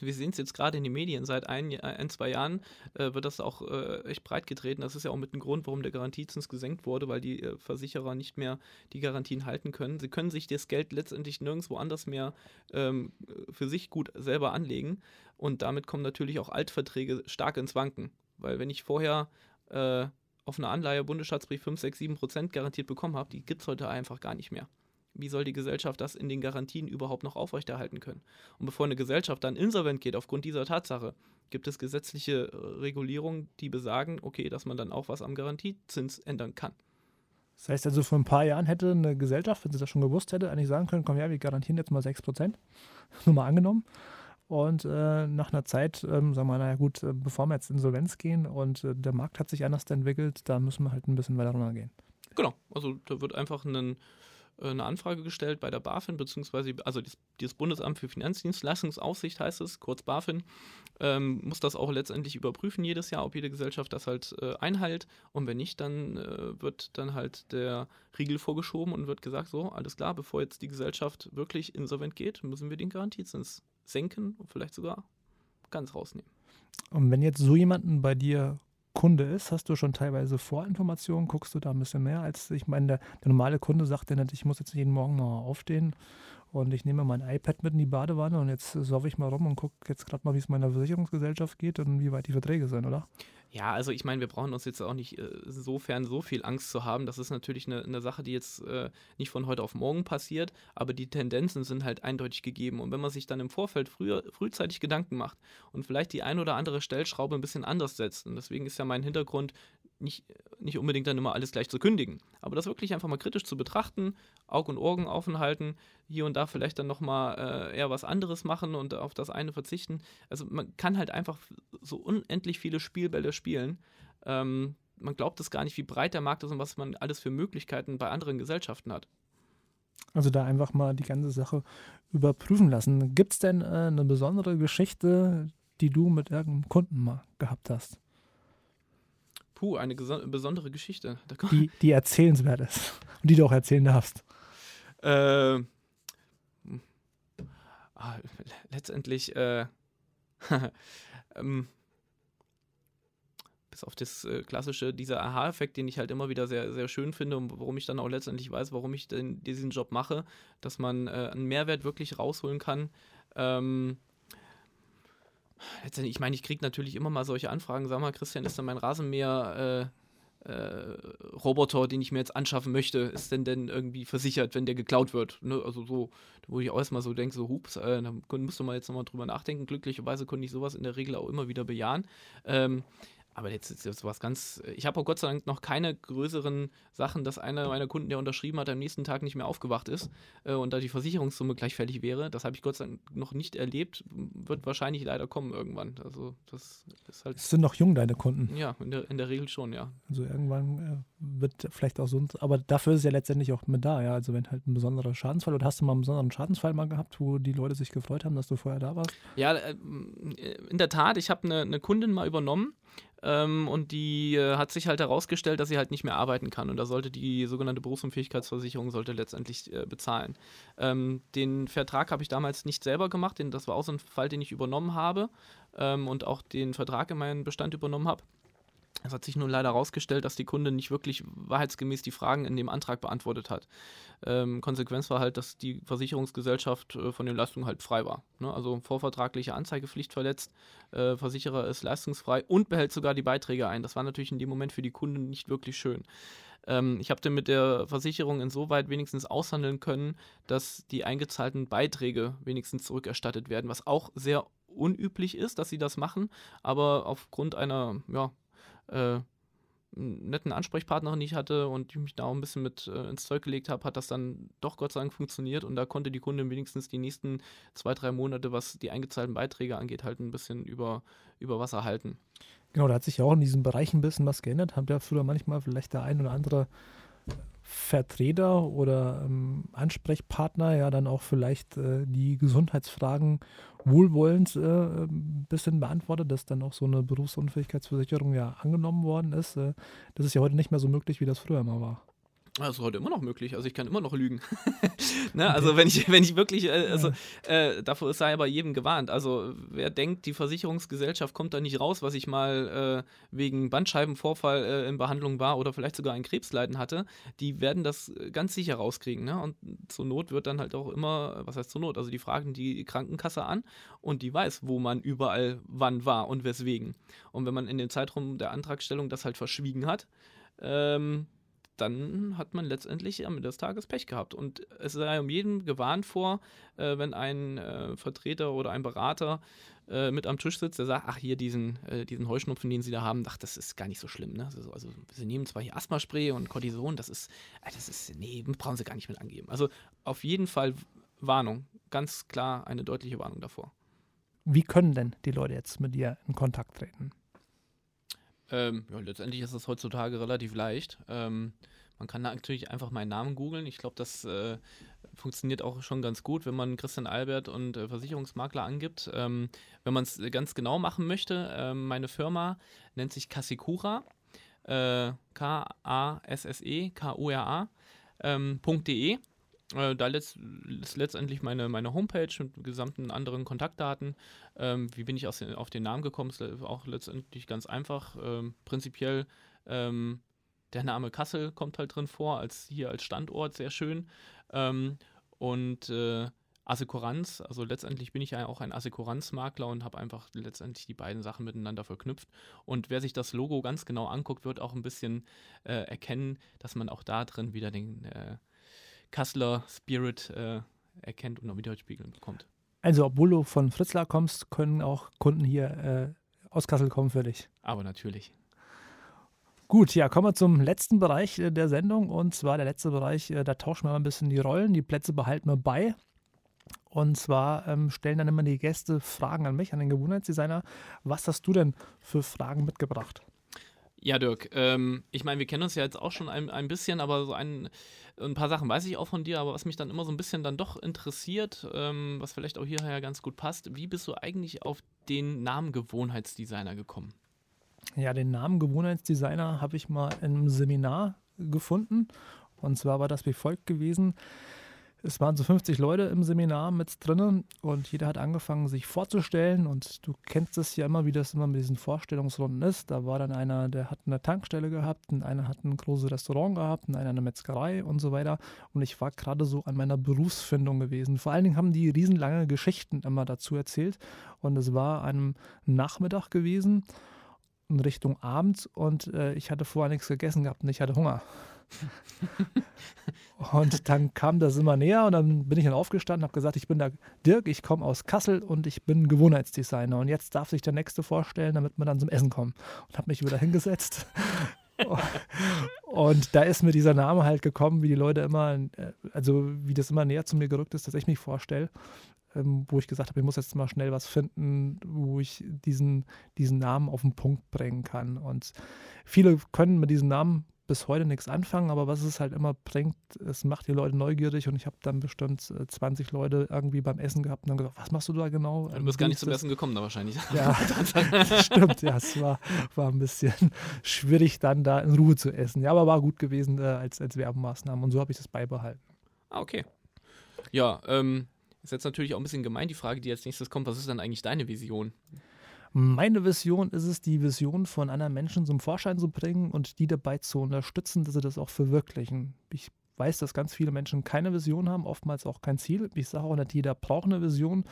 wir sehen es jetzt gerade in den Medien, seit ein, ein zwei Jahren äh, wird das auch äh, echt breit getreten. Das ist ja auch mit dem Grund, warum der Garantiezins gesenkt wurde, weil die äh, Versicherer nicht mehr die Garantien halten können. Sie können sich das Geld letztendlich nirgendwo anders mehr ähm, für sich gut selber anlegen und damit kommen natürlich auch Altverträge stark ins Wanken, weil wenn ich vorher äh, auf eine Anleihe Bundesschatzbrief 5, 6, 7 Prozent garantiert bekommen habe, die gibt es heute einfach gar nicht mehr wie soll die Gesellschaft das in den Garantien überhaupt noch aufrechterhalten können? Und bevor eine Gesellschaft dann insolvent geht aufgrund dieser Tatsache, gibt es gesetzliche äh, Regulierungen, die besagen, okay, dass man dann auch was am Garantiezins ändern kann. Das heißt also, vor ein paar Jahren hätte eine Gesellschaft, wenn sie das schon gewusst hätte, eigentlich sagen können, komm her, wir garantieren jetzt mal 6%, nur mal angenommen. Und äh, nach einer Zeit ähm, sagen wir, naja gut, äh, bevor wir jetzt Insolvenz gehen und äh, der Markt hat sich anders entwickelt, da müssen wir halt ein bisschen weiter runtergehen. Genau, also da wird einfach ein äh, eine Anfrage gestellt bei der BaFin, beziehungsweise also das, Bundesamt für Finanzdienstleistungsaufsicht heißt es, kurz BaFin, ähm, muss das auch letztendlich überprüfen jedes Jahr, ob jede Gesellschaft das halt äh, einhält. Und wenn nicht, dann äh, wird dann halt der Riegel vorgeschoben und wird gesagt, so, alles klar, bevor jetzt die Gesellschaft wirklich insolvent geht, müssen wir den Garantiezins senken und vielleicht sogar ganz rausnehmen. Und wenn jetzt so jemanden bei dir Kunde ist, hast du schon teilweise Vorinformationen, guckst du da ein bisschen mehr als, ich meine, der, der normale Kunde sagt ja nicht, ich muss jetzt jeden Morgen noch aufstehen und ich nehme mein iPad mit in die Badewanne und jetzt saufe ich mal rum und gucke jetzt gerade mal, wie es meiner Versicherungsgesellschaft geht und wie weit die Verträge sind, oder? Ja, also ich meine, wir brauchen uns jetzt auch nicht äh, insofern so viel Angst zu haben. Das ist natürlich eine, eine Sache, die jetzt äh, nicht von heute auf morgen passiert, aber die Tendenzen sind halt eindeutig gegeben. Und wenn man sich dann im Vorfeld früher, frühzeitig Gedanken macht und vielleicht die ein oder andere Stellschraube ein bisschen anders setzt, und deswegen ist ja mein Hintergrund, nicht, nicht unbedingt dann immer alles gleich zu kündigen, aber das wirklich einfach mal kritisch zu betrachten, Auge und Ohren offen halten, hier und da vielleicht dann nochmal äh, eher was anderes machen und auf das eine verzichten. Also man kann halt einfach so unendlich viele Spielbälle spielen. Ähm, man glaubt es gar nicht, wie breit der Markt ist und was man alles für Möglichkeiten bei anderen Gesellschaften hat. Also da einfach mal die ganze Sache überprüfen lassen. Gibt es denn äh, eine besondere Geschichte, die du mit irgendeinem Kunden mal gehabt hast? Puh, eine besondere Geschichte. Die, die erzählenswert ist und die du auch erzählen darfst. Äh, ah, letztendlich, äh, ähm, bis auf das äh, klassische, dieser Aha-Effekt, den ich halt immer wieder sehr, sehr schön finde und warum ich dann auch letztendlich weiß, warum ich denn diesen Job mache, dass man äh, einen Mehrwert wirklich rausholen kann. Ähm, ich meine, ich kriege natürlich immer mal solche Anfragen. Sag mal, Christian, ist denn mein Rasenmäher äh, äh, Roboter, den ich mir jetzt anschaffen möchte, ist denn denn irgendwie versichert, wenn der geklaut wird? Ne? Also so, wo ich auch erstmal so denke, so hups, äh, da müsste man jetzt nochmal drüber nachdenken. Glücklicherweise konnte ich sowas in der Regel auch immer wieder bejahen. Ähm, aber jetzt ist jetzt was ganz. Ich habe auch Gott sei Dank noch keine größeren Sachen, dass einer meiner Kunden, der unterschrieben hat, am nächsten Tag nicht mehr aufgewacht ist äh, und da die Versicherungssumme gleich fällig wäre. Das habe ich Gott sei Dank noch nicht erlebt. Wird wahrscheinlich leider kommen irgendwann. Also das ist halt. Sind noch jung deine Kunden? Ja, in der, in der Regel schon, ja. Also irgendwann äh, wird vielleicht auch so. Aber dafür ist es ja letztendlich auch mit da, ja. Also wenn halt ein besonderer Schadensfall oder hast du mal einen besonderen Schadensfall mal gehabt, wo die Leute sich gefreut haben, dass du vorher da warst? Ja, äh, in der Tat. Ich habe eine, eine Kundin mal übernommen ähm, und die äh, hat sich halt herausgestellt, dass sie halt nicht mehr arbeiten kann. Und da sollte die sogenannte Berufsunfähigkeitsversicherung sollte letztendlich äh, bezahlen. Ähm, den Vertrag habe ich damals nicht selber gemacht, denn das war auch so ein Fall, den ich übernommen habe ähm, und auch den Vertrag in meinen Bestand übernommen habe. Es hat sich nun leider herausgestellt, dass die Kunde nicht wirklich wahrheitsgemäß die Fragen in dem Antrag beantwortet hat. Ähm, Konsequenz war halt, dass die Versicherungsgesellschaft äh, von den Leistungen halt frei war. Ne? Also vorvertragliche Anzeigepflicht verletzt, äh, Versicherer ist leistungsfrei und behält sogar die Beiträge ein. Das war natürlich in dem Moment für die Kunden nicht wirklich schön. Ähm, ich habe dann mit der Versicherung insoweit wenigstens aushandeln können, dass die eingezahlten Beiträge wenigstens zurückerstattet werden, was auch sehr unüblich ist, dass sie das machen, aber aufgrund einer ja, äh, einen netten Ansprechpartnerin, die ich hatte und ich mich da auch ein bisschen mit äh, ins Zeug gelegt habe, hat das dann doch Gott sei Dank funktioniert und da konnte die Kundin wenigstens die nächsten zwei, drei Monate, was die eingezahlten Beiträge angeht, halt ein bisschen über, über Wasser halten. Genau, da hat sich ja auch in diesem Bereich ein bisschen was geändert. Habt ihr früher manchmal vielleicht der ein oder andere Vertreter oder ähm, Ansprechpartner ja dann auch vielleicht äh, die Gesundheitsfragen wohlwollend äh, ein bisschen beantwortet, dass dann auch so eine Berufsunfähigkeitsversicherung ja angenommen worden ist. Äh, das ist ja heute nicht mehr so möglich, wie das früher immer war. Das ist heute immer noch möglich. Also ich kann immer noch lügen. ne? Also wenn ich, wenn ich wirklich, äh, also äh, davor ist sei bei jedem gewarnt. Also wer denkt, die Versicherungsgesellschaft kommt da nicht raus, was ich mal äh, wegen Bandscheibenvorfall äh, in Behandlung war oder vielleicht sogar ein Krebsleiden hatte, die werden das ganz sicher rauskriegen. Ne? Und zur Not wird dann halt auch immer, was heißt zur Not? Also die fragen die Krankenkasse an und die weiß, wo man überall wann war und weswegen. Und wenn man in dem Zeitraum der Antragstellung das halt verschwiegen hat, ähm, dann hat man letztendlich am Ende des Tages Pech gehabt. Und es sei um jeden gewarnt vor, äh, wenn ein äh, Vertreter oder ein Berater äh, mit am Tisch sitzt, der sagt, ach hier diesen, äh, diesen Heuschnupfen, den Sie da haben, ach, das ist gar nicht so schlimm. Ne? Also, also Sie nehmen zwar hier Asthmaspray und Cortison, das ist, äh, das ist, nee, brauchen Sie gar nicht mit angeben. Also auf jeden Fall Warnung, ganz klar eine deutliche Warnung davor. Wie können denn die Leute jetzt mit dir in Kontakt treten? Ähm, ja, letztendlich ist es heutzutage relativ leicht. Ähm, man kann natürlich einfach meinen Namen googeln. Ich glaube, das äh, funktioniert auch schon ganz gut, wenn man Christian Albert und äh, Versicherungsmakler angibt. Ähm, wenn man es ganz genau machen möchte, äh, meine Firma nennt sich Kassikura, äh, K-A-S-S-E, K-U-R-A, ähm. Äh, da ist letztendlich meine, meine Homepage mit gesamten anderen Kontaktdaten. Ähm, wie bin ich aus den, auf den Namen gekommen? Ist auch letztendlich ganz einfach. Ähm, prinzipiell ähm, der Name Kassel kommt halt drin vor, als hier als Standort, sehr schön. Ähm, und äh, Assekuranz, also letztendlich bin ich ja auch ein Assekuranzmakler und habe einfach letztendlich die beiden Sachen miteinander verknüpft. Und wer sich das Logo ganz genau anguckt, wird auch ein bisschen äh, erkennen, dass man auch da drin wieder den äh, Kasseler Spirit äh, erkennt und auch wieder spiegeln bekommt. Also, obwohl du von Fritzlar kommst, können auch Kunden hier äh, aus Kassel kommen für dich. Aber natürlich. Gut, ja, kommen wir zum letzten Bereich äh, der Sendung. Und zwar der letzte Bereich, äh, da tauschen wir mal ein bisschen die Rollen. Die Plätze behalten wir bei. Und zwar ähm, stellen dann immer die Gäste Fragen an mich, an den Gewohnheitsdesigner. Was hast du denn für Fragen mitgebracht? Ja, Dirk, ähm, ich meine, wir kennen uns ja jetzt auch schon ein, ein bisschen, aber so ein, ein paar Sachen weiß ich auch von dir, aber was mich dann immer so ein bisschen dann doch interessiert, ähm, was vielleicht auch hierher ganz gut passt, wie bist du eigentlich auf den Namen Gewohnheitsdesigner gekommen? Ja, den Namen Gewohnheitsdesigner habe ich mal im Seminar gefunden. Und zwar war das wie folgt gewesen. Es waren so 50 Leute im Seminar mit drinnen und jeder hat angefangen, sich vorzustellen. Und du kennst es ja immer, wie das immer mit diesen Vorstellungsrunden ist. Da war dann einer, der hat eine Tankstelle gehabt, und einer hat ein großes Restaurant gehabt, und einer eine Metzgerei und so weiter. Und ich war gerade so an meiner Berufsfindung gewesen. Vor allen Dingen haben die riesenlange Geschichten immer dazu erzählt. Und es war einem Nachmittag gewesen in Richtung Abend und äh, ich hatte vorher nichts gegessen gehabt und ich hatte Hunger. und dann kam das immer näher und dann bin ich dann aufgestanden habe gesagt, ich bin der Dirk, ich komme aus Kassel und ich bin Gewohnheitsdesigner. Und jetzt darf sich der Nächste vorstellen, damit wir dann zum Essen kommen. Und habe mich wieder hingesetzt. und da ist mir dieser Name halt gekommen, wie die Leute immer, also wie das immer näher zu mir gerückt ist, dass ich mich vorstelle ähm, wo ich gesagt habe, ich muss jetzt mal schnell was finden, wo ich diesen, diesen Namen auf den Punkt bringen kann. Und viele können mit diesem Namen bis heute nichts anfangen, aber was es halt immer bringt, es macht die Leute neugierig und ich habe dann bestimmt 20 äh, Leute irgendwie beim Essen gehabt und dann gesagt, was machst du da genau? Du bist gar nicht zum Essen gekommen da wahrscheinlich. Ja, stimmt, ja, es war, war ein bisschen schwierig dann da in Ruhe zu essen. Ja, aber war gut gewesen äh, als, als Werbemaßnahme und so habe ich das beibehalten. Ah, okay. Ja, ähm, ist jetzt natürlich auch ein bisschen gemein, die Frage, die als nächstes kommt. Was ist dann eigentlich deine Vision? Meine Vision ist es, die Vision von anderen Menschen zum Vorschein zu bringen und die dabei zu unterstützen, dass sie das auch verwirklichen. Ich weiß, dass ganz viele Menschen keine Vision haben, oftmals auch kein Ziel. Ich sage auch nicht, jeder braucht eine Vision.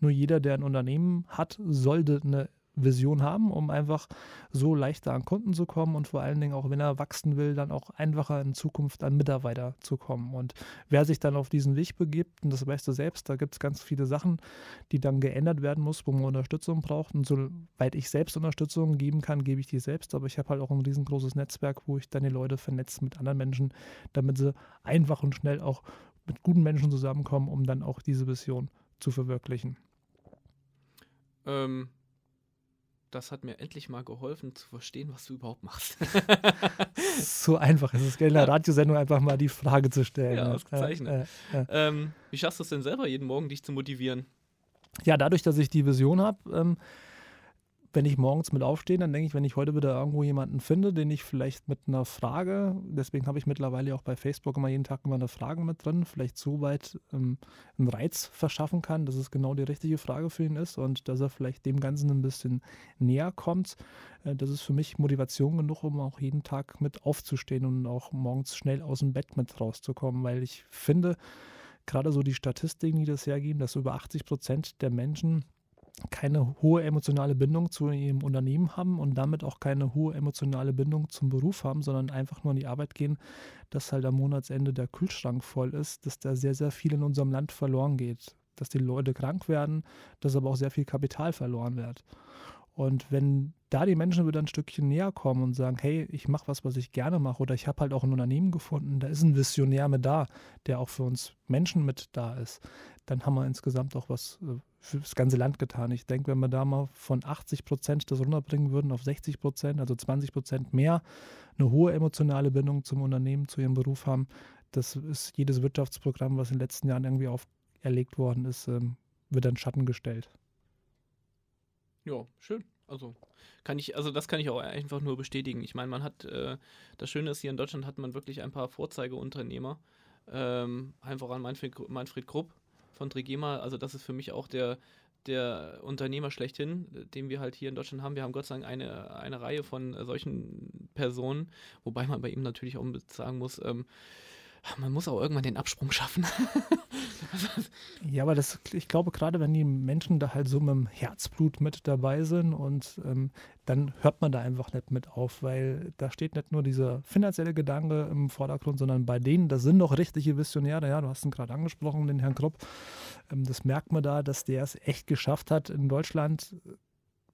Nur jeder, der ein Unternehmen hat, sollte eine Vision haben, um einfach so leichter an Kunden zu kommen und vor allen Dingen auch, wenn er wachsen will, dann auch einfacher in Zukunft an Mitarbeiter zu kommen. Und wer sich dann auf diesen Weg begibt, und das weißt du selbst, da gibt es ganz viele Sachen, die dann geändert werden muss, wo man Unterstützung braucht. Und soweit ich selbst Unterstützung geben kann, gebe ich die selbst. Aber ich habe halt auch ein riesengroßes Netzwerk, wo ich dann die Leute vernetze mit anderen Menschen, damit sie einfach und schnell auch mit guten Menschen zusammenkommen, um dann auch diese Vision zu verwirklichen. Ähm, das hat mir endlich mal geholfen zu verstehen, was du überhaupt machst. so einfach ist es, in der Radiosendung einfach mal die Frage zu stellen. Ja, ausgezeichnet. Äh, äh, äh. Ähm, wie schaffst du es denn selber jeden Morgen, dich zu motivieren? Ja, dadurch, dass ich die Vision habe, ähm, wenn ich morgens mit aufstehe, dann denke ich, wenn ich heute wieder irgendwo jemanden finde, den ich vielleicht mit einer Frage, deswegen habe ich mittlerweile auch bei Facebook immer jeden Tag immer eine Frage mit drin, vielleicht so weit ähm, einen Reiz verschaffen kann, dass es genau die richtige Frage für ihn ist und dass er vielleicht dem Ganzen ein bisschen näher kommt. Äh, das ist für mich Motivation genug, um auch jeden Tag mit aufzustehen und auch morgens schnell aus dem Bett mit rauszukommen, weil ich finde, gerade so die Statistiken, die das hergeben, dass über 80 Prozent der Menschen keine hohe emotionale Bindung zu ihrem Unternehmen haben und damit auch keine hohe emotionale Bindung zum Beruf haben, sondern einfach nur an die Arbeit gehen, dass halt am Monatsende der Kühlschrank voll ist, dass da sehr, sehr viel in unserem Land verloren geht. Dass die Leute krank werden, dass aber auch sehr viel Kapital verloren wird. Und wenn da die Menschen wieder ein Stückchen näher kommen und sagen, hey, ich mache was, was ich gerne mache, oder ich habe halt auch ein Unternehmen gefunden, da ist ein Visionär mit da, der auch für uns Menschen mit da ist, dann haben wir insgesamt auch was äh, für das ganze Land getan. Ich denke, wenn wir da mal von 80 Prozent das runterbringen würden auf 60 Prozent, also 20 Prozent mehr, eine hohe emotionale Bindung zum Unternehmen, zu ihrem Beruf haben, das ist jedes Wirtschaftsprogramm, was in den letzten Jahren irgendwie auferlegt worden ist, ähm, wird dann Schatten gestellt. Ja, schön. Also kann ich, also das kann ich auch einfach nur bestätigen. Ich meine, man hat, äh, das Schöne ist, hier in Deutschland hat man wirklich ein paar Vorzeigeunternehmer. Ähm, einfach an Manfred, Manfred Krupp von Trigema. Also das ist für mich auch der, der Unternehmer schlechthin, den wir halt hier in Deutschland haben. Wir haben Gott sei Dank eine, eine Reihe von solchen Personen, wobei man bei ihm natürlich auch sagen muss, ähm, man muss auch irgendwann den Absprung schaffen. ja, aber das, ich glaube, gerade wenn die Menschen da halt so mit dem Herzblut mit dabei sind und ähm, dann hört man da einfach nicht mit auf, weil da steht nicht nur dieser finanzielle Gedanke im Vordergrund, sondern bei denen, das sind doch richtige Visionäre. Ja, du hast ihn gerade angesprochen, den Herrn Krupp. Ähm, das merkt man da, dass der es echt geschafft hat, in Deutschland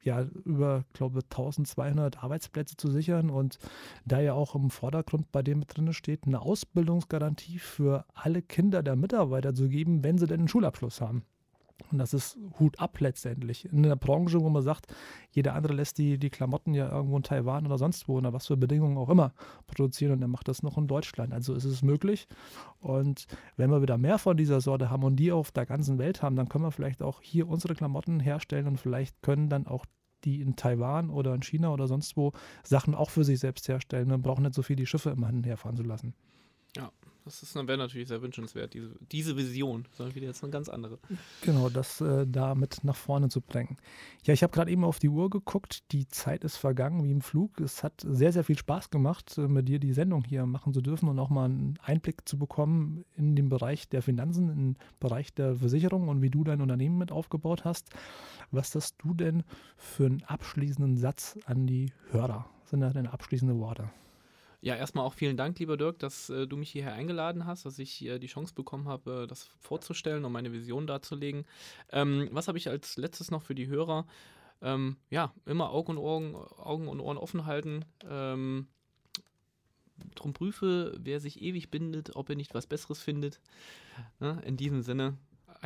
ja über, glaube 1200 Arbeitsplätze zu sichern und da ja auch im Vordergrund bei dem drin steht, eine Ausbildungsgarantie für alle Kinder der Mitarbeiter zu geben, wenn sie denn einen Schulabschluss haben. Und das ist Hut ab letztendlich. In einer Branche, wo man sagt, jeder andere lässt die, die Klamotten ja irgendwo in Taiwan oder sonst wo, oder was für Bedingungen auch immer produzieren und er macht das noch in Deutschland. Also ist es möglich. Und wenn wir wieder mehr von dieser Sorte haben und die auf der ganzen Welt haben, dann können wir vielleicht auch hier unsere Klamotten herstellen und vielleicht können dann auch die in Taiwan oder in China oder sonst wo Sachen auch für sich selbst herstellen und brauchen nicht so viel die Schiffe immer hinherfahren zu lassen. Ja, das wäre natürlich sehr wünschenswert, diese, diese Vision, sondern wieder jetzt eine ganz andere. Genau, das äh, da nach vorne zu bringen. Ja, ich habe gerade eben auf die Uhr geguckt, die Zeit ist vergangen wie im Flug. Es hat sehr, sehr viel Spaß gemacht, äh, mit dir die Sendung hier machen zu dürfen und auch mal einen Einblick zu bekommen in den Bereich der Finanzen, in den Bereich der Versicherung und wie du dein Unternehmen mit aufgebaut hast. Was hast du denn für einen abschließenden Satz an die Hörer? Was sind da deine abschließenden Worte? Ja, erstmal auch vielen Dank, lieber Dirk, dass äh, du mich hierher eingeladen hast, dass ich äh, die Chance bekommen habe, äh, das vorzustellen und meine Vision darzulegen. Ähm, was habe ich als letztes noch für die Hörer? Ähm, ja, immer Augen und Ohren, Augen und Ohren offen halten. Ähm, drum prüfe, wer sich ewig bindet, ob er nicht was Besseres findet. Ne? In diesem Sinne,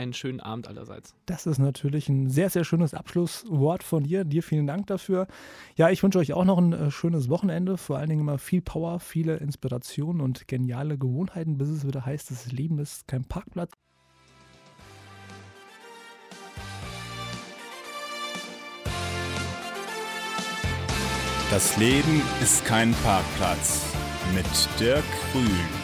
einen schönen Abend allerseits. Das ist natürlich ein sehr, sehr schönes Abschlusswort von dir. Dir vielen Dank dafür. Ja, ich wünsche euch auch noch ein äh, schönes Wochenende. Vor allen Dingen immer viel Power, viele Inspirationen und geniale Gewohnheiten, bis es wieder heißt, das Leben ist kein Parkplatz. Das Leben ist kein Parkplatz mit Dirk Grün.